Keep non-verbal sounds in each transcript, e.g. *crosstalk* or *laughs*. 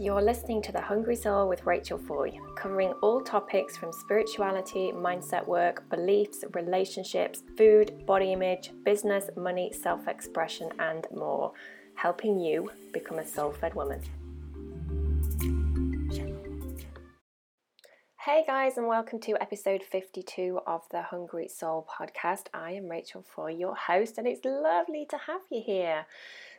You're listening to The Hungry Soul with Rachel Foy, covering all topics from spirituality, mindset work, beliefs, relationships, food, body image, business, money, self expression, and more, helping you become a soul fed woman. Hey guys, and welcome to episode 52 of the Hungry Soul podcast. I am Rachel Foy, your host, and it's lovely to have you here.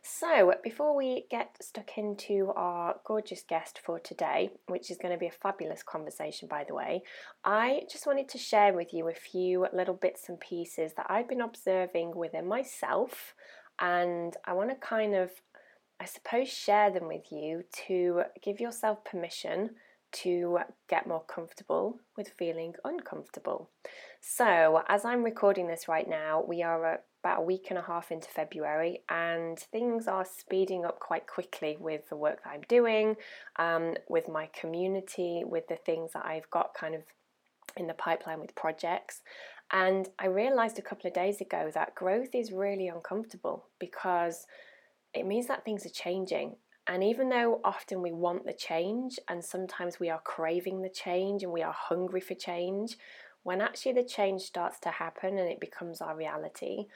So, before we get stuck into our gorgeous guest for today, which is going to be a fabulous conversation, by the way, I just wanted to share with you a few little bits and pieces that I've been observing within myself, and I want to kind of, I suppose, share them with you to give yourself permission to get more comfortable with feeling uncomfortable. So, as I'm recording this right now, we are about a week and a half into February, and things are speeding up quite quickly with the work that I'm doing, um, with my community, with the things that I've got kind of in the pipeline with projects. And I realized a couple of days ago that growth is really uncomfortable because it means that things are changing. And even though often we want the change and sometimes we are craving the change and we are hungry for change, when actually the change starts to happen and it becomes our reality,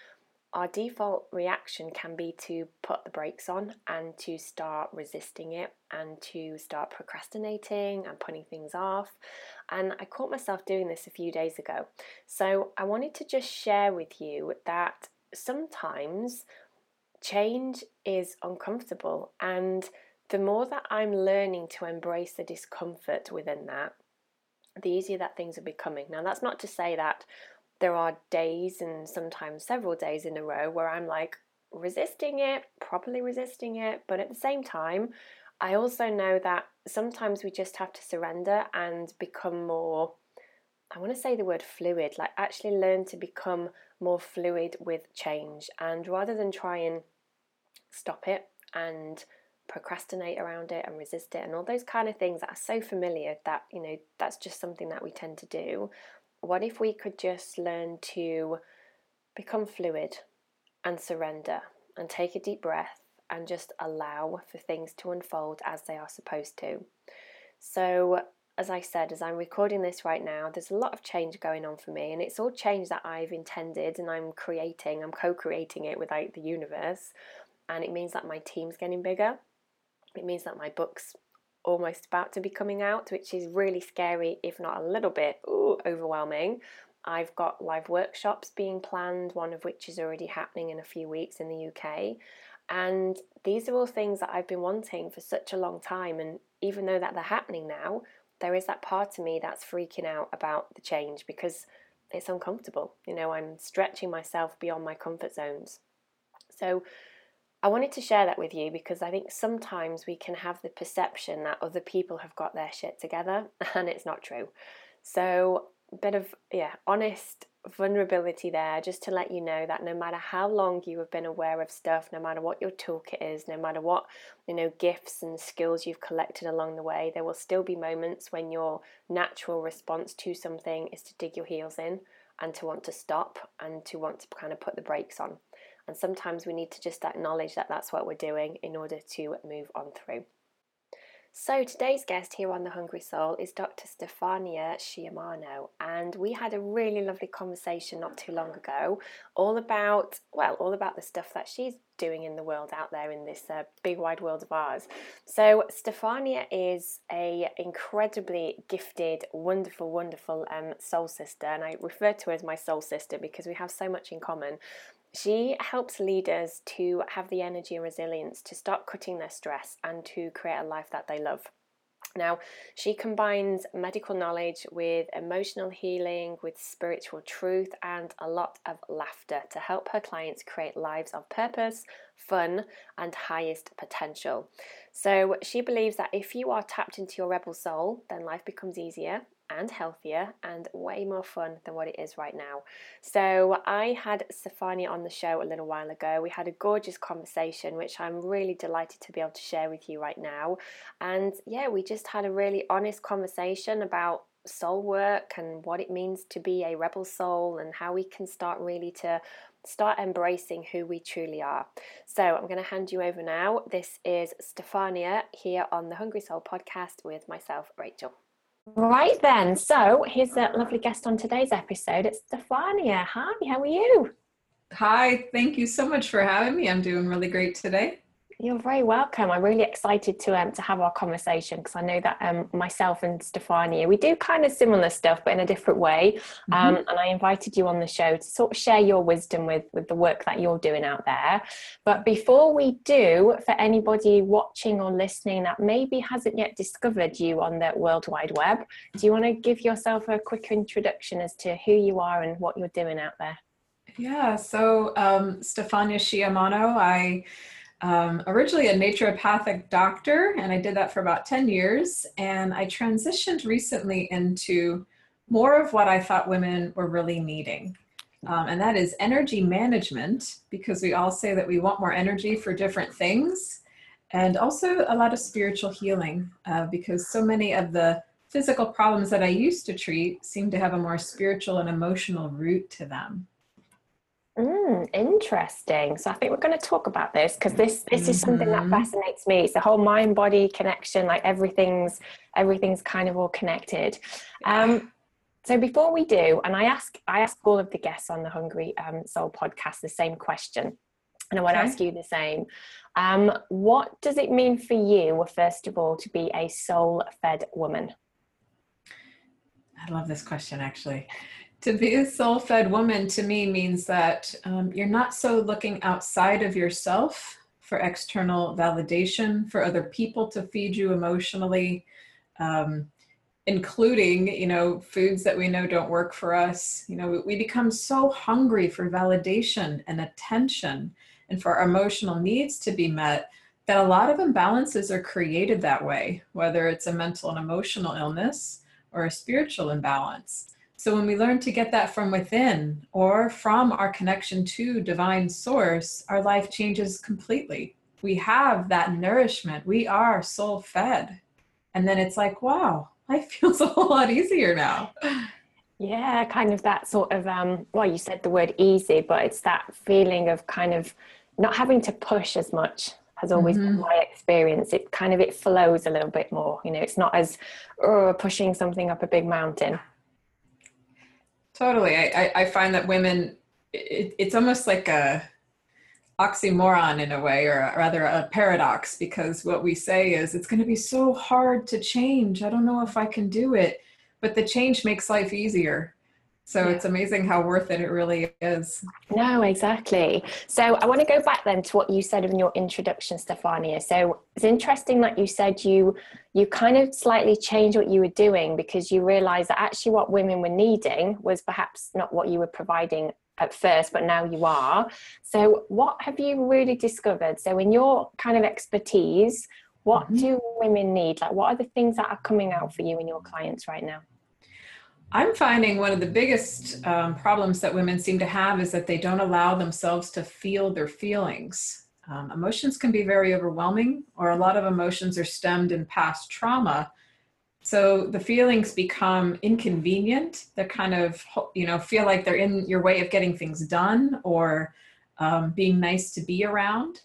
our default reaction can be to put the brakes on and to start resisting it and to start procrastinating and putting things off. And I caught myself doing this a few days ago. So I wanted to just share with you that sometimes change is uncomfortable. And the more that I'm learning to embrace the discomfort within that, the easier that things are becoming. Now, that's not to say that there are days and sometimes several days in a row where I'm like resisting it, properly resisting it, but at the same time, I also know that sometimes we just have to surrender and become more. I want to say the word fluid, like actually learn to become more fluid with change. And rather than try and stop it and procrastinate around it and resist it and all those kind of things that are so familiar that, you know, that's just something that we tend to do what if we could just learn to become fluid and surrender and take a deep breath and just allow for things to unfold as they are supposed to? So, as I said, as I'm recording this right now, there's a lot of change going on for me, and it's all change that I've intended and I'm creating, I'm co creating it with like, the universe. And it means that my team's getting bigger. It means that my book's almost about to be coming out, which is really scary, if not a little bit ooh, overwhelming. I've got live workshops being planned, one of which is already happening in a few weeks in the UK. And these are all things that I've been wanting for such a long time. And even though that they're happening now, there is that part of me that's freaking out about the change because it's uncomfortable. You know, I'm stretching myself beyond my comfort zones. So I wanted to share that with you because I think sometimes we can have the perception that other people have got their shit together *laughs* and it's not true. So, a bit of, yeah, honest vulnerability there just to let you know that no matter how long you have been aware of stuff, no matter what your toolkit is, no matter what, you know, gifts and skills you've collected along the way, there will still be moments when your natural response to something is to dig your heels in and to want to stop and to want to kind of put the brakes on. And sometimes we need to just acknowledge that that's what we're doing in order to move on through. So, today's guest here on The Hungry Soul is Dr. Stephania Sciamano, and we had a really lovely conversation not too long ago, all about, well, all about the stuff that she's doing in the world out there in this uh, big wide world of ours. So, Stephania is a incredibly gifted, wonderful, wonderful um, soul sister, and I refer to her as my soul sister because we have so much in common. She helps leaders to have the energy and resilience to stop cutting their stress and to create a life that they love. Now, she combines medical knowledge with emotional healing, with spiritual truth, and a lot of laughter to help her clients create lives of purpose, fun, and highest potential. So, she believes that if you are tapped into your rebel soul, then life becomes easier and healthier and way more fun than what it is right now. So, I had Stephania on the show a little while ago. We had a gorgeous conversation, which I'm really delighted to be able to share with you right now. And yeah, we just had a really honest conversation about soul work and what it means to be a rebel soul and how we can start really to start embracing who we truly are. So I'm going to hand you over now. This is Stephania here on the Hungry Soul podcast with myself, Rachel. Right then, so here's a lovely guest on today's episode. It's Stephania. Hi, how are you? Hi, thank you so much for having me. I'm doing really great today. You're very welcome. I'm really excited to um, to have our conversation because I know that um, myself and Stephania we do kind of similar stuff, but in a different way. Mm-hmm. Um, and I invited you on the show to sort of share your wisdom with with the work that you're doing out there. But before we do, for anybody watching or listening that maybe hasn't yet discovered you on the World Wide Web, do you want to give yourself a quick introduction as to who you are and what you're doing out there? Yeah. So um, Stephania Sciamano, I um, originally a naturopathic doctor, and I did that for about 10 years. And I transitioned recently into more of what I thought women were really needing. Um, and that is energy management, because we all say that we want more energy for different things. And also a lot of spiritual healing, uh, because so many of the physical problems that I used to treat seem to have a more spiritual and emotional root to them. Mm, interesting. So I think we're going to talk about this because this this is something that mm-hmm. fascinates me. It's the whole mind body connection. Like everything's everything's kind of all connected. Um, so before we do, and I ask I ask all of the guests on the Hungry um, Soul podcast the same question, and I want okay. to ask you the same. Um, what does it mean for you, first of all, to be a soul-fed woman? I love this question actually to be a soul fed woman to me means that um, you're not so looking outside of yourself for external validation, for other people to feed you emotionally, um, including, you know, foods that we know don't work for us. You know, we, we become so hungry for validation and attention and for our emotional needs to be met that a lot of imbalances are created that way, whether it's a mental and emotional illness or a spiritual imbalance. So when we learn to get that from within or from our connection to divine source, our life changes completely. We have that nourishment. We are soul fed. And then it's like, wow, life *laughs* feels a whole lot easier now. Yeah, kind of that sort of um well you said the word easy, but it's that feeling of kind of not having to push as much has always mm-hmm. been my experience. It kind of it flows a little bit more. You know, it's not as oh, pushing something up a big mountain. Totally. I, I find that women, it, it's almost like a oxymoron in a way, or rather a paradox, because what we say is it's going to be so hard to change. I don't know if I can do it, but the change makes life easier. So yeah. it's amazing how worth it it really is. No, exactly. So I want to go back then to what you said in your introduction, Stephania. So it's interesting that you said you you kind of slightly changed what you were doing because you realized that actually what women were needing was perhaps not what you were providing at first, but now you are. So what have you really discovered? So in your kind of expertise, what mm-hmm. do women need? Like what are the things that are coming out for you and your clients right now? I'm finding one of the biggest um, problems that women seem to have is that they don't allow themselves to feel their feelings. Um, emotions can be very overwhelming, or a lot of emotions are stemmed in past trauma. So the feelings become inconvenient. They kind of, you know, feel like they're in your way of getting things done or um, being nice to be around,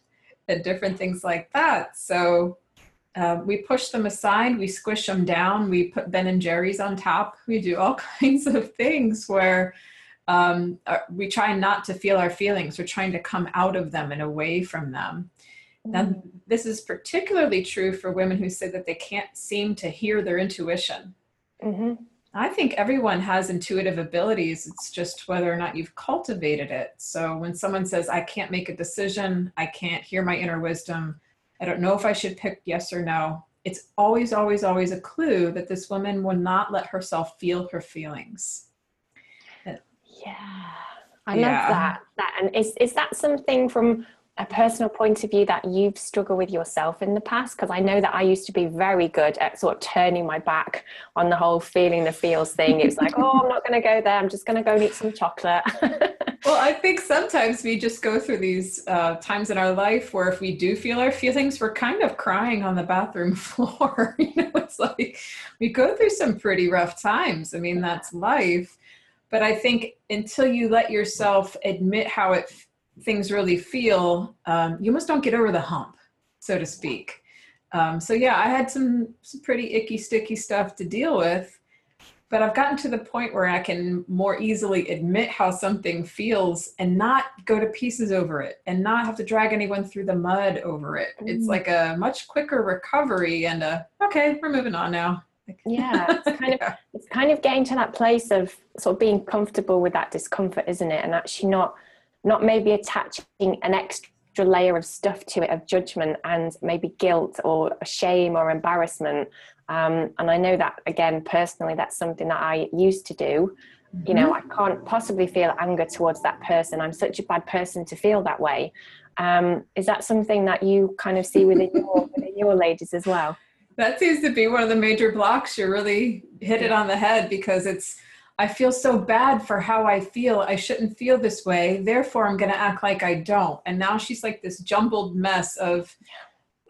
and different things like that. So uh, we push them aside, we squish them down, we put Ben and Jerry's on top, we do all *laughs* kinds of things where um, we try not to feel our feelings, we're trying to come out of them and away from them. Mm-hmm. Now, this is particularly true for women who say that they can't seem to hear their intuition. Mm-hmm. I think everyone has intuitive abilities. It's just whether or not you've cultivated it. So when someone says, I can't make a decision, I can't hear my inner wisdom, I don't know if I should pick yes or no. It's always, always, always a clue that this woman will not let herself feel her feelings. Yeah, I yeah. love that. That and is is that something from a personal point of view that you've struggled with yourself in the past? Because I know that I used to be very good at sort of turning my back on the whole feeling the feels thing. It was like, oh, I'm not going to go there. I'm just going to go and eat some chocolate. *laughs* well, I think sometimes we just go through these uh, times in our life where if we do feel our feelings, we're kind of crying on the bathroom *laughs* floor. *laughs* you know, it's like we go through some pretty rough times. I mean, that's life. but I think until you let yourself admit how it things really feel, um, you almost don't get over the hump, so to speak. Um, so yeah, I had some some pretty icky, sticky stuff to deal with, but I've gotten to the point where I can more easily admit how something feels and not go to pieces over it, and not have to drag anyone through the mud over it. Mm. It's like a much quicker recovery and a okay, we're moving on now. yeah, *laughs* it's kind of it's kind of getting to that place of sort of being comfortable with that discomfort, isn't it? And actually not not maybe attaching an extra layer of stuff to it of judgment and maybe guilt or shame or embarrassment. Um, and I know that again personally, that's something that I used to do. Mm-hmm. You know, mm-hmm. I can't possibly feel anger towards that person. I'm such a bad person to feel that way. Um, is that something that you kind of see within your *laughs* within your ladies as well? That seems to be one of the major blocks. You really hit it on the head because it's I feel so bad for how I feel. I shouldn't feel this way. Therefore, I'm going to act like I don't. And now she's like this jumbled mess of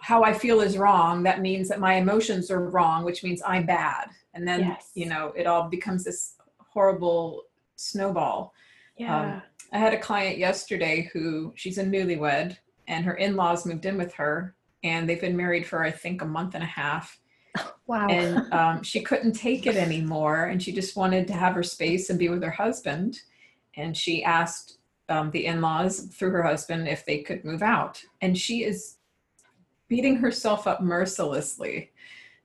how I feel is wrong. That means that my emotions are wrong, which means I'm bad. And then, yes. you know, it all becomes this horrible snowball. Yeah. Um, I had a client yesterday who she's a newlywed and her in laws moved in with her and they've been married for, I think, a month and a half *laughs* Wow. And *laughs* um, she couldn't take it anymore. And she just wanted to have her space and be with her husband. And she asked um, the in laws through her husband if they could move out. And she is beating herself up mercilessly.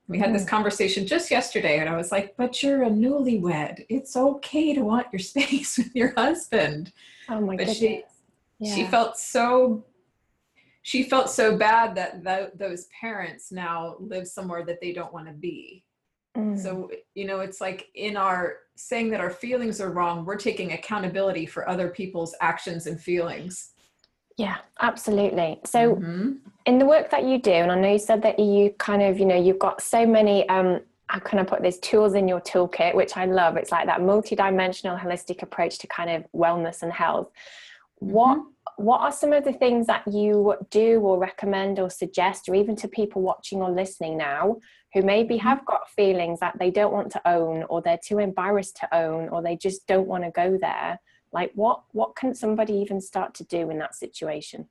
We had this mm. conversation just yesterday, and I was like, But you're a newlywed. It's okay to want your *laughs* space with your husband. Oh my but goodness. She, yeah. she felt so she felt so bad that th- those parents now live somewhere that they don't want to be. Mm. So, you know, it's like in our saying that our feelings are wrong, we're taking accountability for other people's actions and feelings. Yeah, absolutely. So, mm-hmm. in the work that you do, and I know you said that you kind of, you know, you've got so many, um, how can I put this, tools in your toolkit, which I love. It's like that multidimensional, holistic approach to kind of wellness and health. Mm-hmm. What what are some of the things that you do or recommend or suggest, or even to people watching or listening now who maybe mm-hmm. have got feelings that they don't want to own, or they're too embarrassed to own, or they just don't want to go there? Like, what what can somebody even start to do in that situation?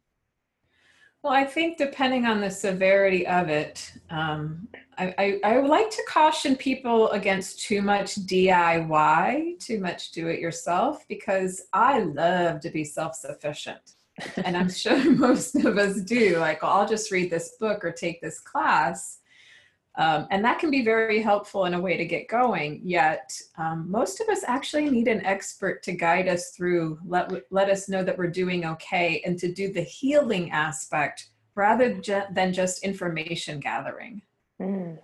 Well, I think depending on the severity of it, um, I, I, I, would like to caution people against too much DIY, too much do it yourself, because I love to be self sufficient. and I'm sure *laughs* most of us do. Like, I'll just read this book or take this class. Um, and that can be very helpful in a way to get going. Yet, um, most of us actually need an expert to guide us through, let, let us know that we're doing okay, and to do the healing aspect rather than just information gathering. Mm.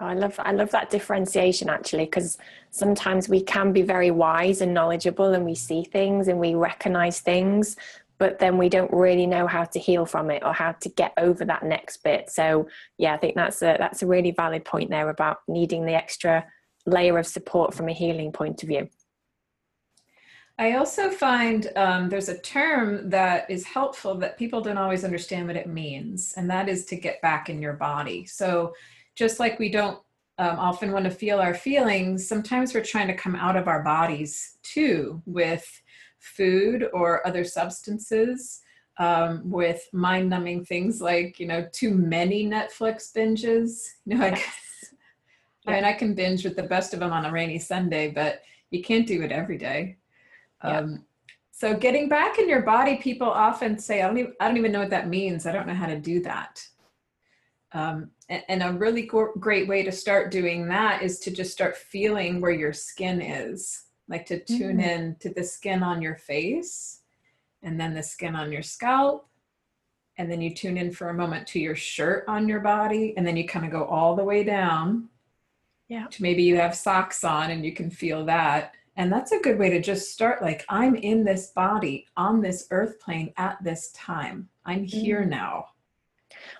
Oh, I love I love that differentiation actually because sometimes we can be very wise and knowledgeable and we see things and we recognize things but then we don't really know how to heal from it or how to get over that next bit. So yeah, I think that's a that's a really valid point there about needing the extra layer of support from a healing point of view. I also find um, there's a term that is helpful that people don't always understand what it means, and that is to get back in your body. So just like we don't um, often want to feel our feelings, sometimes we're trying to come out of our bodies too with food or other substances um, with mind numbing things like, you know, too many Netflix binges. *laughs* You know, I, I mean, I can binge with the best of them on a rainy Sunday, but you can't do it every day. Um, so getting back in your body, people often say, I don't, even, I don't even know what that means. I don't know how to do that. Um, and, and, a really go- great way to start doing that is to just start feeling where your skin is like to tune mm-hmm. in to the skin on your face and then the skin on your scalp. And then you tune in for a moment to your shirt on your body and then you kind of go all the way down yeah. to maybe you have socks on and you can feel that. And that's a good way to just start like i'm in this body on this earth plane at this time. I'm here mm. now.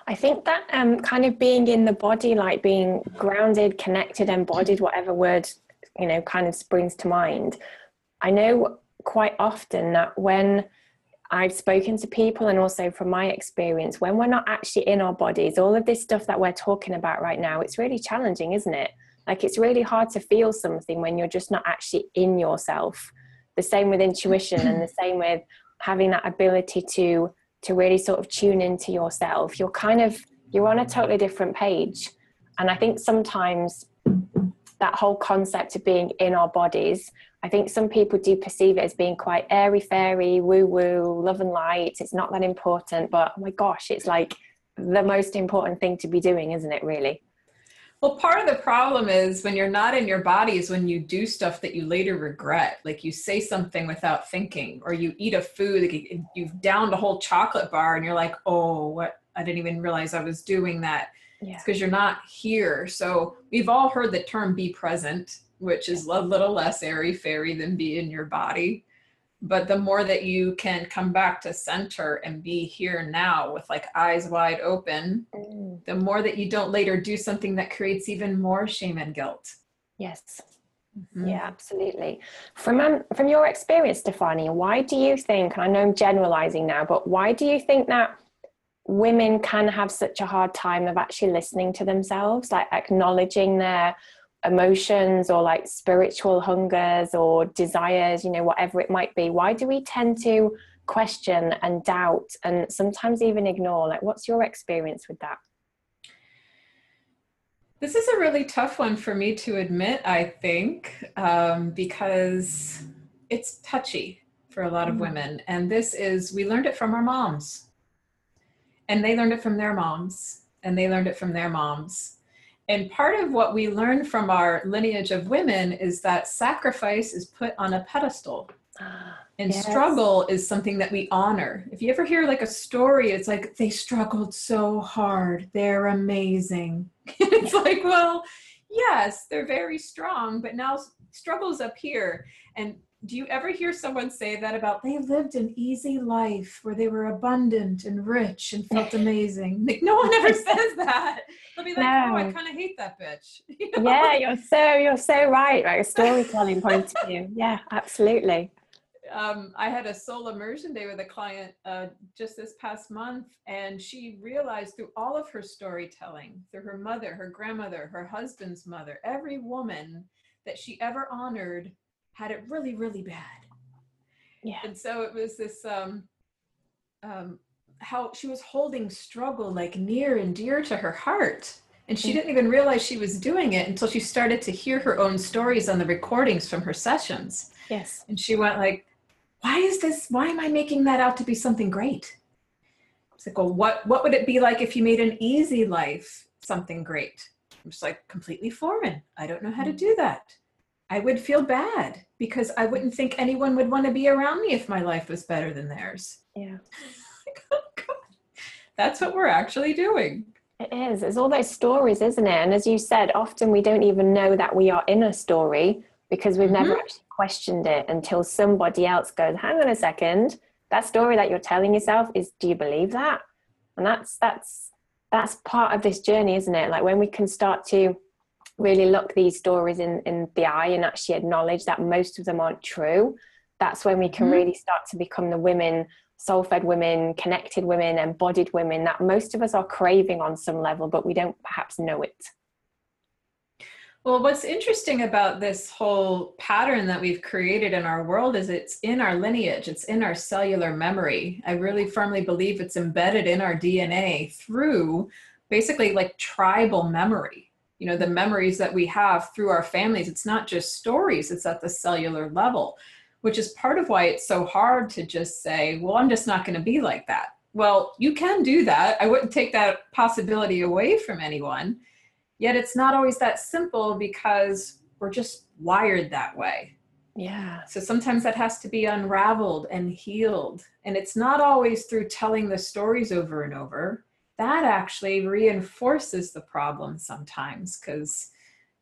I think that um, kind of being in the body, like being grounded, connected, embodied, whatever word you know kind of springs to mind i know quite often that when I've spoken to people, and also from my experience, when we're not actually in our bodies, all of this stuff that we're talking about right now, it's really challenging, isn't it? Like it's really hard to feel something when you're just not actually in yourself. The same with intuition and the *clears throat* same with having that ability to to really sort of tune into yourself. You're kind of you're on a totally different page. And I think sometimes that whole concept of being in our bodies, I think some people do perceive it as being quite airy fairy, woo woo, love and light. It's not that important, but oh my gosh, it's like the most important thing to be doing, isn't it, really? Well, part of the problem is when you're not in your body is when you do stuff that you later regret. Like you say something without thinking, or you eat a food, like you've downed a whole chocolate bar and you're like, oh, what? I didn't even realize I was doing that. Yeah. Because you're not here. So we've all heard the term be present, which is a little less airy fairy than be in your body but the more that you can come back to center and be here now with like eyes wide open mm. the more that you don't later do something that creates even more shame and guilt yes mm-hmm. yeah absolutely from um, from your experience stefani why do you think and i know i'm generalizing now but why do you think that women can have such a hard time of actually listening to themselves like acknowledging their emotions or like spiritual hungers or desires, you know, whatever it might be, why do we tend to question and doubt and sometimes even ignore? Like, what's your experience with that? This is a really tough one for me to admit, I think, um, because it's touchy for a lot of mm. women. And this is, we learned it from our moms, and they learned it from their moms, and they learned it from their moms and part of what we learn from our lineage of women is that sacrifice is put on a pedestal. Ah, and yes. struggle is something that we honor. If you ever hear like a story, it's like they struggled so hard. They're amazing. *laughs* it's like, well, yes, they're very strong, but now struggle's up here. And do you ever hear someone say that about they lived an easy life where they were abundant and rich and felt *laughs* amazing? Like no one ever *laughs* says that. They'll be like, no. "Oh, I kind of hate that bitch." *laughs* You know? Yeah, you're so you're so right. Right, a storytelling point of view. Yeah, absolutely. Um, I had a soul immersion day with a client uh, just this past month, and she realized through all of her storytelling, through her mother, her grandmother, her husband's mother, every woman that she ever honored had it really, really bad. Yeah. And so it was this um, um, how she was holding struggle like near and dear to her heart. And she mm. didn't even realize she was doing it until she started to hear her own stories on the recordings from her sessions. Yes. And she went like, why is this, why am I making that out to be something great? It's like, well, what, what would it be like if you made an easy life something great? I'm just like completely foreign. I don't know how to mm. do that. I would feel bad because I wouldn't think anyone would want to be around me if my life was better than theirs. Yeah. *laughs* That's what we're actually doing. It is. It's all those stories, isn't it? And as you said, often we don't even know that we are in a story because we've mm-hmm. never actually questioned it until somebody else goes, hang on a second, that story that you're telling yourself is do you believe that? And that's that's that's part of this journey, isn't it? Like when we can start to really look these stories in, in the eye and actually acknowledge that most of them aren't true, that's when we can mm-hmm. really start to become the women, soul fed women, connected women, embodied women that most of us are craving on some level, but we don't perhaps know it. Well, what's interesting about this whole pattern that we've created in our world is it's in our lineage, it's in our cellular memory. I really firmly believe it's embedded in our DNA through basically like tribal memory you know the memories that we have through our families. It's not just stories it's at the cellular level which is part of why it's so hard to just say well i'm just not going to be like that. Well you can do that. I wouldn't take that possibility away from anyone. Yet it's not always that simple because we're just wired that way. Yeah. So sometimes that has to be unraveled and healed. And it's not always through telling the stories over and over that actually reinforces the problem sometimes because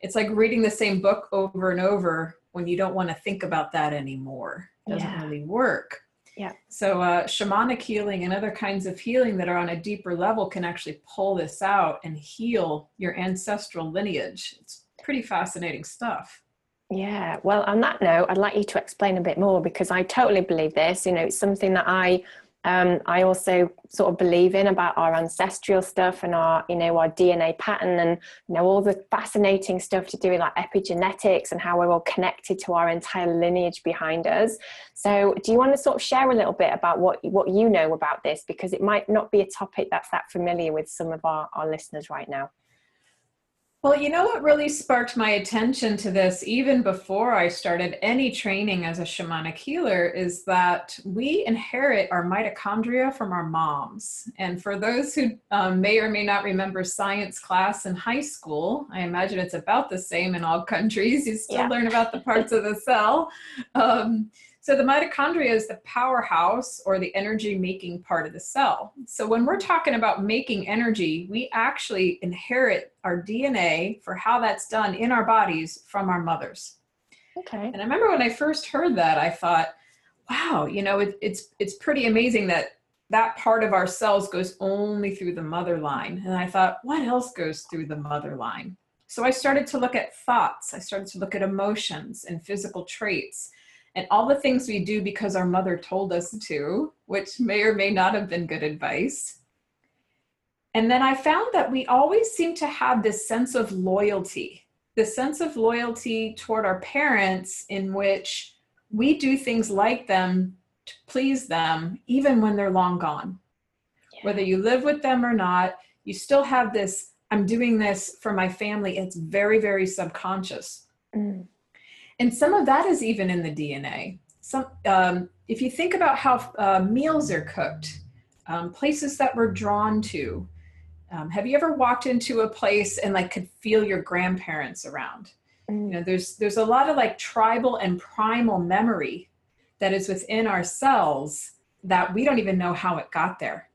it's like reading the same book over and over when you don't want to think about that anymore. It doesn't yeah. really work. Yeah. So uh, shamanic healing and other kinds of healing that are on a deeper level can actually pull this out and heal your ancestral lineage. It's pretty fascinating stuff. Yeah. Well, on that note, I'd like you to explain a bit more because I totally believe this. You know, it's something that I um, I also sort of believe in about our ancestral stuff and our, you know, our DNA pattern and, you know, all the fascinating stuff to do with like epigenetics and how we're all connected to our entire lineage behind us. So do you want to sort of share a little bit about what, what you know about this? Because it might not be a topic that's that familiar with some of our, our listeners right now. Well, you know what really sparked my attention to this, even before I started any training as a shamanic healer, is that we inherit our mitochondria from our moms. And for those who um, may or may not remember science class in high school, I imagine it's about the same in all countries. You still yeah. learn about the parts of the cell. Um, so the mitochondria is the powerhouse or the energy making part of the cell. So when we're talking about making energy, we actually inherit our DNA for how that's done in our bodies from our mothers. Okay. And I remember when I first heard that, I thought, wow, you know, it, it's it's pretty amazing that that part of our cells goes only through the mother line. And I thought, what else goes through the mother line? So I started to look at thoughts. I started to look at emotions and physical traits and all the things we do because our mother told us to, which may or may not have been good advice. And then I found that we always seem to have this sense of loyalty, this sense of loyalty toward our parents, in which we do things like them to please them, even when they're long gone. Yeah. Whether you live with them or not, you still have this I'm doing this for my family. It's very, very subconscious. Mm. And some of that is even in the DNA. Some, um, if you think about how uh, meals are cooked, um, places that we're drawn to. Um, have you ever walked into a place and like could feel your grandparents around? Mm. You know, there's there's a lot of like tribal and primal memory that is within our cells that we don't even know how it got there.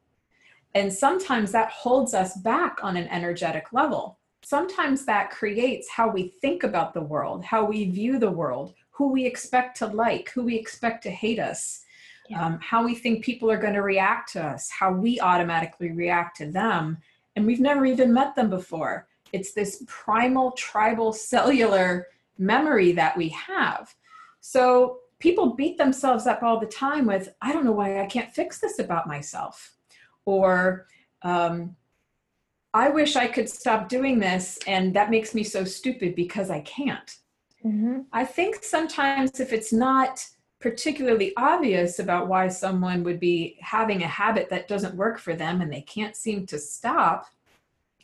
And sometimes that holds us back on an energetic level sometimes that creates how we think about the world, how we view the world, who we expect to like, who we expect to hate us, yeah. um, how we think people are going to react to us, how we automatically react to them. And we've never even met them before. It's this primal, tribal, cellular memory that we have. So people beat themselves up all the time with, I don't know why I can't fix this about myself. Or, um, I wish I could stop doing this, and that makes me so stupid because I can't. Mm-hmm. I think sometimes if it's not particularly obvious about why someone would be having a habit that doesn't work for them and they can't seem to stop,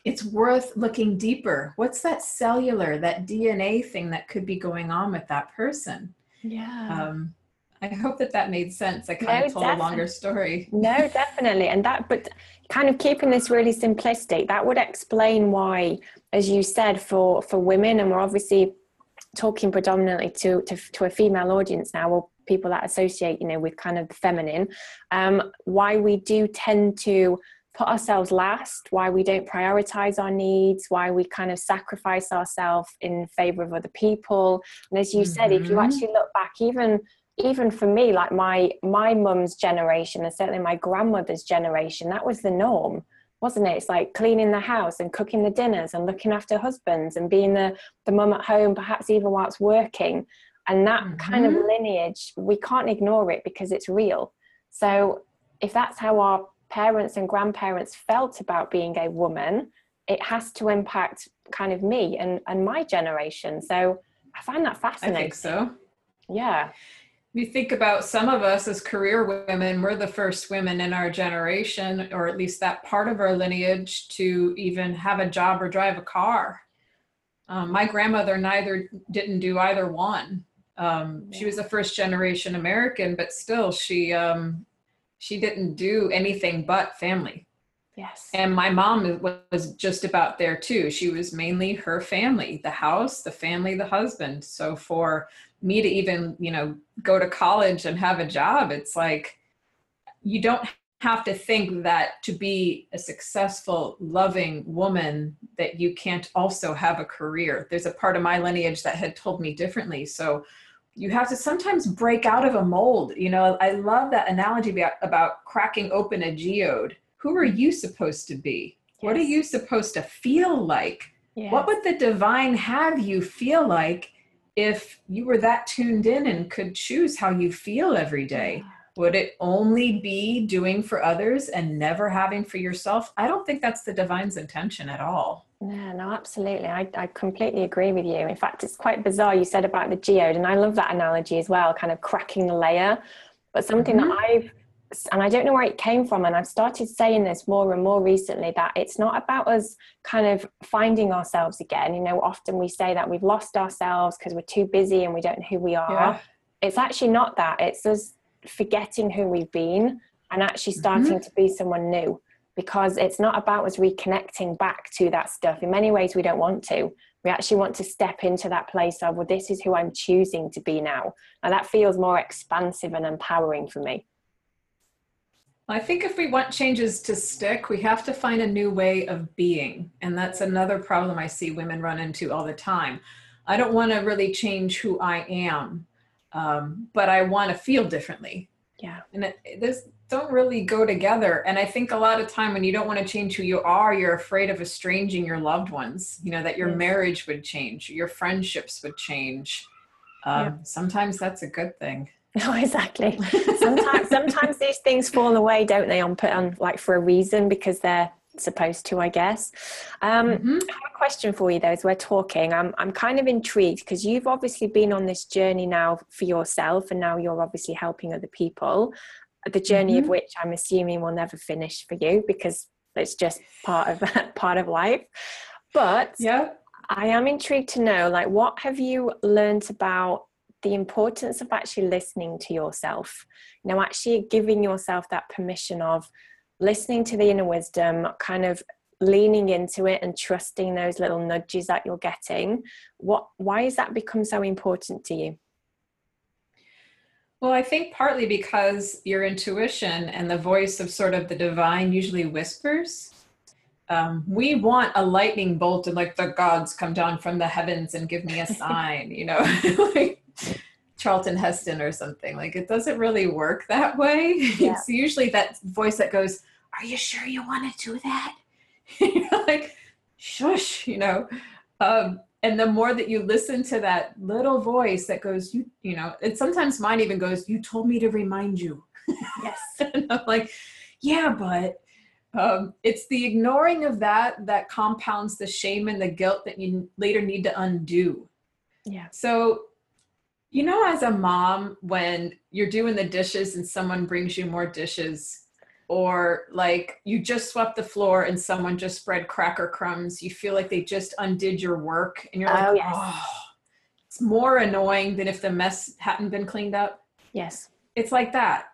it's worth looking deeper. What's that cellular, that DNA thing that could be going on with that person? Yeah. Um, I hope that that made sense. I kind no, of told defi- a longer story. No, definitely. And that, but kind of keeping this really simplistic, that would explain why, as you said, for, for women, and we're obviously talking predominantly to, to, to a female audience now, or people that associate, you know, with kind of the feminine, um, why we do tend to put ourselves last, why we don't prioritize our needs, why we kind of sacrifice ourselves in favor of other people. And as you mm-hmm. said, if you mm-hmm. actually look back, even even for me like my my mum's generation and certainly my grandmother's generation that was the norm wasn't it? It's like cleaning the house and cooking the dinners and looking after husbands and being the the mum at home perhaps even whilst working. And that mm-hmm. kind of lineage we can't ignore it because it's real. So if that's how our parents and grandparents felt about being a woman it has to impact kind of me and and my generation. So i find that fascinating i think so. Yeah you think about some of us as career women, we're the first women in our generation, or at least that part of our lineage, to even have a job or drive a car. Um, my grandmother neither didn't do either one. Um, she was a first generation American, but still, she um, she didn't do anything but family. Yes. And my mom was just about there too. She was mainly her family, the house, the family, the husband. So for me to even you know go to college and have a job it's like you don't have to think that to be a successful loving woman that you can't also have a career. There's a part of my lineage that had told me differently so you have to sometimes break out of a mold you know? I love that analogy about, about cracking open a geode. Who are you supposed to be? Yes. what are you supposed to feel like? Yes. what would the divine have you feel like if you were that tuned in and could choose how you feel every day would it only be doing for others and never having for yourself? I don't think that's the divine's intention at all. Yeah, no, absolutely. I, I completely agree with you. In fact, it's quite bizarre you said about the geode, and I love that analogy as well, kind of cracking the layer. But something mm-hmm. that I've and I don't know where it came from, and I've started saying this more and more recently that it's not about us kind of finding ourselves again. You know, often we say that we've lost ourselves because we're too busy and we don't know who we are. Yeah. It's actually not that. It's us forgetting who we've been and actually mm-hmm. starting mm-hmm. to be someone new because it's not about us reconnecting back to that stuff. In many ways, we don't want to. We actually want to step into that place of, well, this is who I'm choosing to be now. And that feels more expansive and empowering for me. I think if we want changes to stick, we have to find a new way of being. And that's another problem I see women run into all the time. I don't want to really change who I am um, but I want to feel differently. Yeah. And it, this don't really go together. And I think a lot of time when you don't want to change who you are, you're afraid of estranging your loved ones. You know that your yes. marriage would change, your friendships would change. Um, yeah. Sometimes that's a good thing. *laughs* No, exactly. Sometimes, *laughs* sometimes these things fall away, don't they? On put on like for a reason because they're supposed to, I guess. Um, mm-hmm. I have a question for you though, as we're talking. I'm, I'm kind of intrigued because you've obviously been on this journey now for yourself, and now you're obviously helping other people. The journey mm-hmm. of which I'm assuming will never finish for you because it's just part of *laughs* part of life. But yeah, I am intrigued to know, like, what have you learned about the importance of actually listening to yourself? You know, actually giving yourself that permission of listening to the inner wisdom, kind of leaning into it and trusting those little nudges that you're getting. What why has that become so important to you? Well, I think partly because your intuition and the voice of sort of the divine usually whispers. Um, we want a lightning bolt and like the gods come down from the heavens and give me a *laughs* sign, you know, *laughs* like Charlton Heston or something. Like it doesn't really work that way. *laughs* Yeah. It's usually that voice that goes, are you sure you want to do that? *laughs* You're like, shush, you know. Um, and the more that you listen to that little voice that goes, you, you know, and sometimes mine even goes, you told me to remind you. *laughs* Yes. and I'm like, yeah, but um, it's the ignoring of that that compounds the shame and the guilt that you later need to undo. Yeah. So, you know, as a mom, when you're doing the dishes and someone brings you more dishes, or like you just swept the floor and someone just spread cracker crumbs you feel like they just undid your work and you're like oh, yes. oh it's more annoying than if the mess hadn't been cleaned up. Yes. It's like that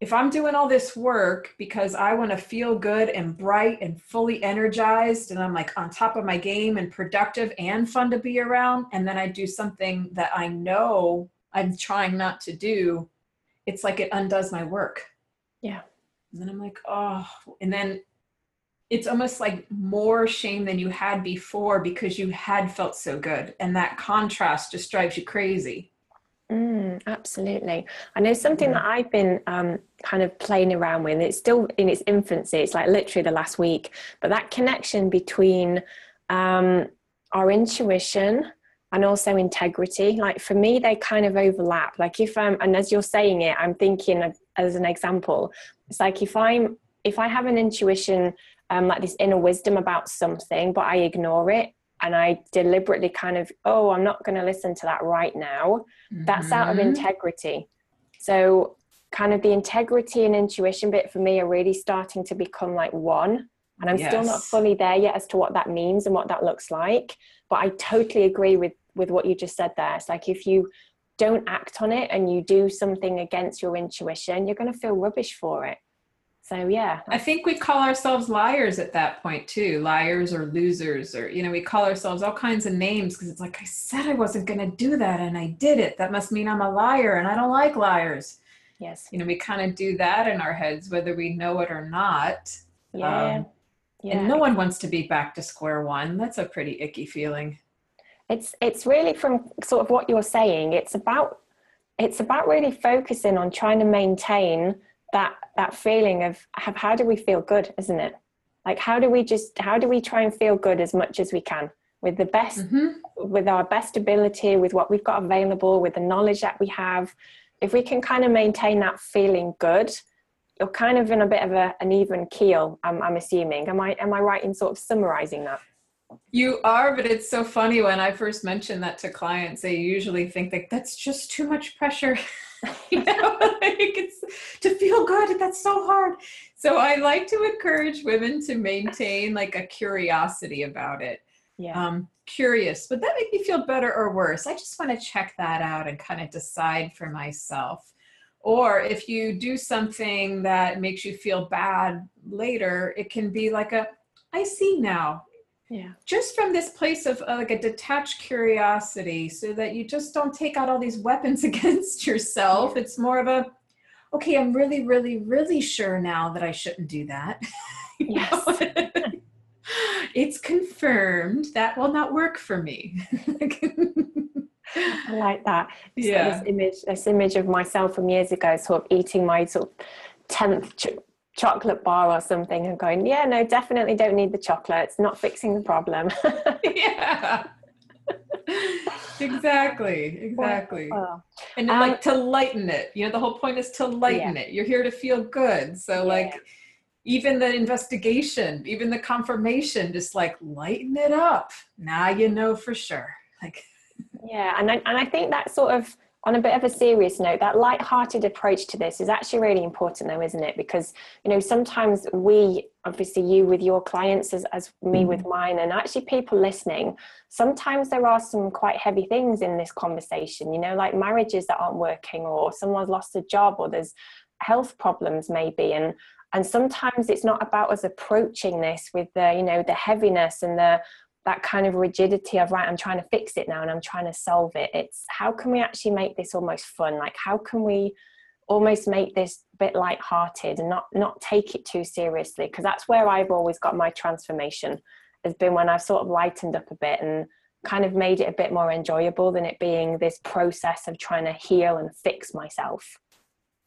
if i'm doing all this work because i want to feel good and bright and fully energized and i'm like on top of my game and productive and fun to be around and then i do something that i know i'm trying not to do it's like it undoes my work yeah and then I'm like, oh, and then it's almost like more shame than you had before because you had felt so good. And that contrast just drives you crazy. Mm, absolutely. I know something that I've been um, kind of playing around with. It's still in its infancy. It's like literally the last week, but that connection between um, our intuition and also integrity. Like for me, they kind of overlap. Like if I'm, and as you're saying it, I'm thinking of, as an example, it's like if i'm if i have an intuition um, like this inner wisdom about something but i ignore it and i deliberately kind of oh i'm not going to listen to that right now mm-hmm. that's out of mm-hmm. integrity so kind of the integrity and intuition bit for me are really starting to become like one and i'm yes. still not fully there yet as to what that means and what that looks like but i totally agree with with what you just said there it's like if you don't act on it and you do something against your intuition, you're going to feel rubbish for it. So yeah. I think we call ourselves liars at that point too. Liars or losers or you know, we call ourselves all kinds of names because it's like I said I wasn't going to do that and I did it. That must mean I'm a liar and I don't like liars. Yes. You know, we kind of do that in our heads whether we know it or not. Yeah. Um, yeah. And no one wants to be back to square one. That's a pretty icky feeling it's it's really from sort of what you're saying it's about it's about really focusing on trying to maintain that that feeling of how do we feel good isn't it like how do we just how do we try and feel good as much as we can with the best mm-hmm. with our best ability with what we've got available with the knowledge that we have if we can kind of maintain that feeling good, you're kind of in a bit of a, an even keel. I'm, I'm assuming. Am I am I right in sort of summarizing that? You are, but it's so funny when I first mention that to clients, they usually think that that's just too much pressure. *laughs* you know, *laughs* like it's to feel good. That's so hard. So I like to encourage women to maintain like a curiosity about it. Yeah. Um, curious, would that make me feel better or worse? I just want to check that out and kind of decide for myself. Or if you do something that makes you feel bad later, it can be like a, I see now. Yeah. Just from this place of uh, like a detached curiosity, so that you just don't take out all these weapons *laughs* against yourself. It's more of a, okay, I'm really, really, really sure now that I shouldn't do that. *laughs* yes. *laughs* it's confirmed that will not work for me. I like that. yeah. This image, this image of myself from years ago, sort of eating my sort of tenth chocolate bar or something, and going, "Yeah, no, definitely don't need the chocolate. It's not fixing the problem." *laughs* yeah. *laughs* exactly. Exactly. And Um, like to lighten it. You know, the whole point is to lighten it. You're here to feel good. So Yeah. like even the investigation, even the confirmation, just like lighten it up. Now you know for sure. Like Yeah, and I, and I think that sort of on a bit of a serious note, that light-hearted approach to this is actually really important, though, isn't it? Because you know sometimes we, obviously, you with your clients, as, as me with mm-hmm. mine, and actually people listening. Sometimes there are some quite heavy things in this conversation. You know, like marriages that aren't working, or someone's lost a job, or there's health problems maybe, and and sometimes it's not about us approaching this with the you know the heaviness and the that kind of rigidity of right i'm trying to fix it now and i'm trying to solve it. It's how can we actually make this almost fun? Like how can we almost make this a bit light-hearted and not not take it too seriously? Because that's where i've always got my transformation has been when i've sort of lightened up a bit and kind of made it a bit more enjoyable than it being this process of trying to heal and fix myself.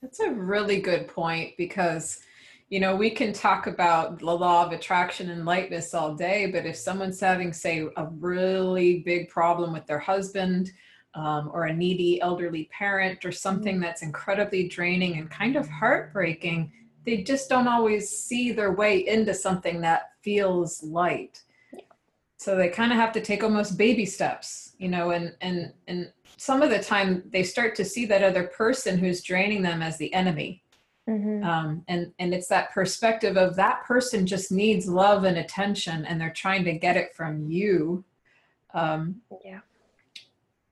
That's a really good point because, you know, we can talk about the law of attraction and lightness all day, but if someone's having, say, a really big problem with their husband um, or a needy elderly parent or something that's incredibly draining and kind of heartbreaking, they just don't always see their way into something that feels light. So they kind of have to take almost baby steps, you know, and and and some of the time they start to see that other person who's draining them as the enemy mm-hmm. um, and and it's that perspective of that person just needs love and attention and they're trying to get it from you. Um, yeah.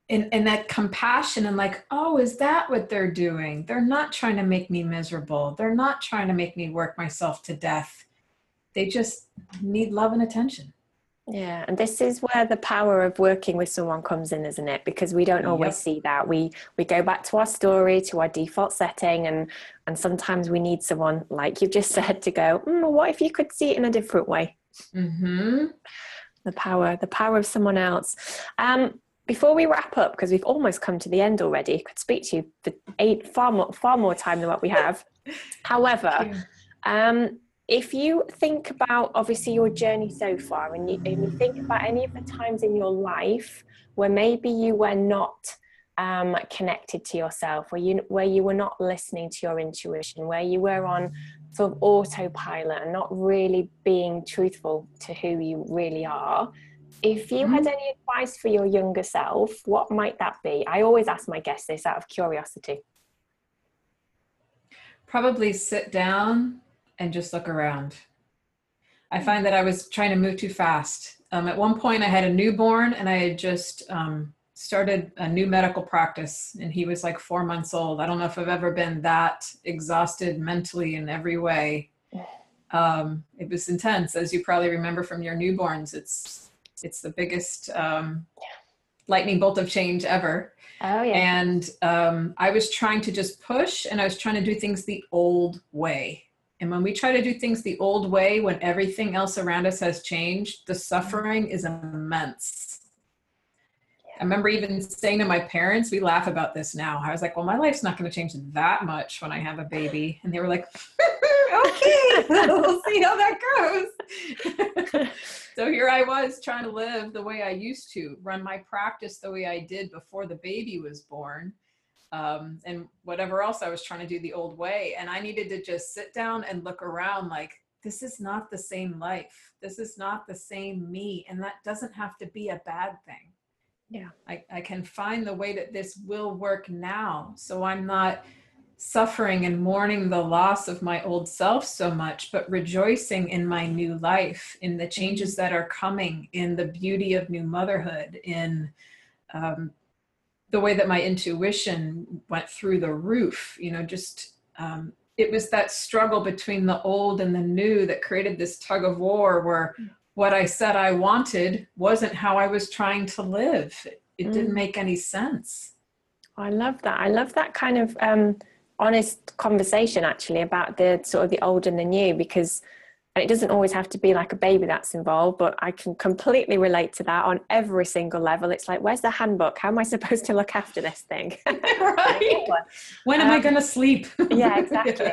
and and that compassion and like oh is that what they're doing? They're not trying to make me miserable. They're not trying to make me work myself to death. They just need love and attention Yeah, and this is where the power of working with someone comes in, isn't it? Because we don't always Yep. see that. We we go back to our story, to our default setting, and and sometimes we need someone like you've just *laughs* said to go. Mm, what if you could see it in a different way? mm-hmm. The power, the power of someone else. Um, before we wrap up, because we've almost come to the end already, could speak to you for eight far more far more time than what we have. *laughs* However, um, if you think about obviously your journey so far and you, and you think about any of the times in your life where maybe you were not um, connected to yourself where you where you were not listening to your intuition where you were on sort of autopilot and not really being truthful to who you really are if you had any advice for your younger self what might that be? I always ask my guests this out of curiosity. Probably sit down and just look around. I find that I was trying to move too fast. Um, at one point, I had a newborn and I had just um, started a new medical practice, and he was like four months old. I don't know if I've ever been that exhausted mentally in every way. Um, it was intense, as you probably remember from your newborns. It's it's the biggest um, lightning bolt of change ever oh yeah. and um, I was trying to just push and I was trying to do things the old way. And when we try to do things the old way, when everything else around us has changed, the suffering is immense. I remember even saying to my parents, we laugh about this now. I was like, well, my life's not going to change that much when I have a baby. And they were like, *laughs* okay, *laughs* we'll see how that goes. *laughs* so here I was trying to live the way I used to, run my practice the way I did before the baby was born. Um, and whatever else I was trying to do the old way. And I needed to just sit down and look around like, this is not the same life. This is not the same me. And that doesn't have to be a bad thing. Yeah. I, I can find the way that this will work now. So I'm not suffering and mourning the loss of my old self so much, but rejoicing in my new life, in the changes mm-hmm. that are coming, in the beauty of new motherhood, in um, the way that my intuition went through the roof. You know, just um, it was that struggle between the old and the new that created this tug of war where mm. what I said I wanted wasn't how I was trying to live. It, mm. didn't make any sense. I love that. I love that kind of um, honest conversation actually about the sort of the old and the new because and it doesn't always have to be like a baby that's involved but i can completely relate to that on every single level. It's like where's the handbook? How am i supposed to look after this thing? *laughs* Right. *laughs* When am um, i going to sleep? *laughs* yeah exactly.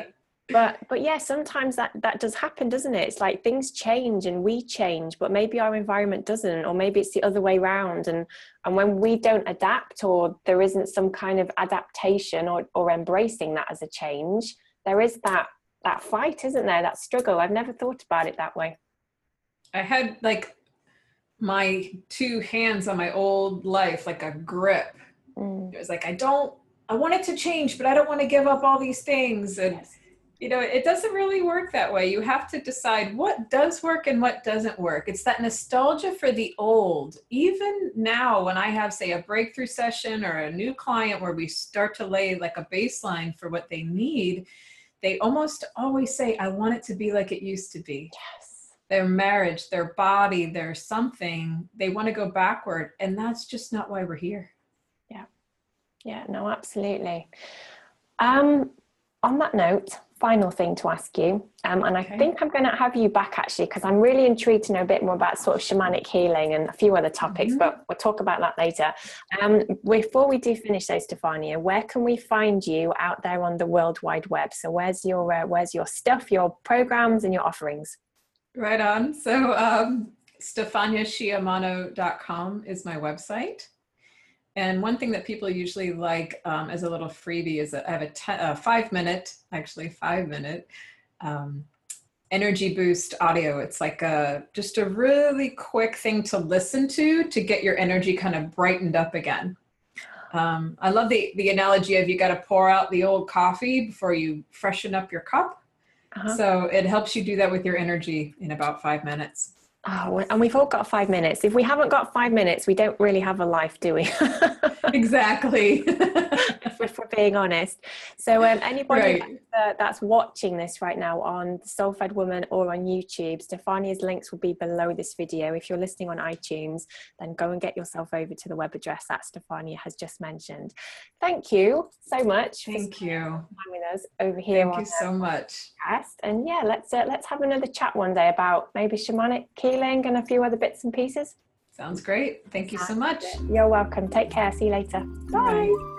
But but yeah sometimes that that does happen doesn't it? It's like things change and we change but maybe our environment doesn't or maybe it's the other way around and and when we don't adapt or there isn't some kind of adaptation or or embracing that as a change there is that that fight isn't there? That struggle. I've never thought about it that way. I had like my two hands on my old life like a grip. Mm. it was like i don't i want it to change but i don't want to give up all these things. And yes. you know it doesn't really work that way. You have to decide what does work and what doesn't work. It's that nostalgia for the old. Even now when i have say a breakthrough session or a new client where we start to lay like a baseline for what they need they almost always say i want it to be like it used to be. Yes. Their marriage their body their something they want to go backward and that's just not why we're here. Yeah. Yeah no absolutely. Um on that note final thing to ask you, um, and I okay. think I'm going to have you back actually because I'm really intrigued to know a bit more about sort of shamanic healing and a few other topics, mm-hmm. but we'll talk about that later. Um, before we do finish, though, Stephania, where can we find you out there on the World Wide Web? So where's your uh, where's your stuff, your programs, and your offerings? Right on. So um, StephaniaSciamano.com is my website. And one thing that people usually like um, as a little freebie is that I have a, ten, a five minute, actually five minute um, energy boost audio. It's like a just a really quick thing to listen to to get your energy kind of brightened up again. Um, I love the the analogy of you got to pour out the old coffee before you freshen up your cup. Uh-huh. So it helps you do that with your energy in about five minutes. Oh, and we've all got five minutes. If we haven't got five minutes, we don't really have a life, do we? *laughs* exactly. if being honest. So, um, anybody right. that's, uh, that's, watching this right now on the Soul Fed Woman or on YouTube, Stephania's links will be below this video. If you're listening on iTunes, then go and get yourself over to the web address that Stephania has just mentioned. Thank you so much. Thank you. With us over here. Thank you so much. Podcast. And yeah, let's uh, let's have another chat one day about maybe shamanic healing and a few other bits and pieces. Sounds great. Thank you so much. You're welcome. Take care. See you later. Bye. Bye.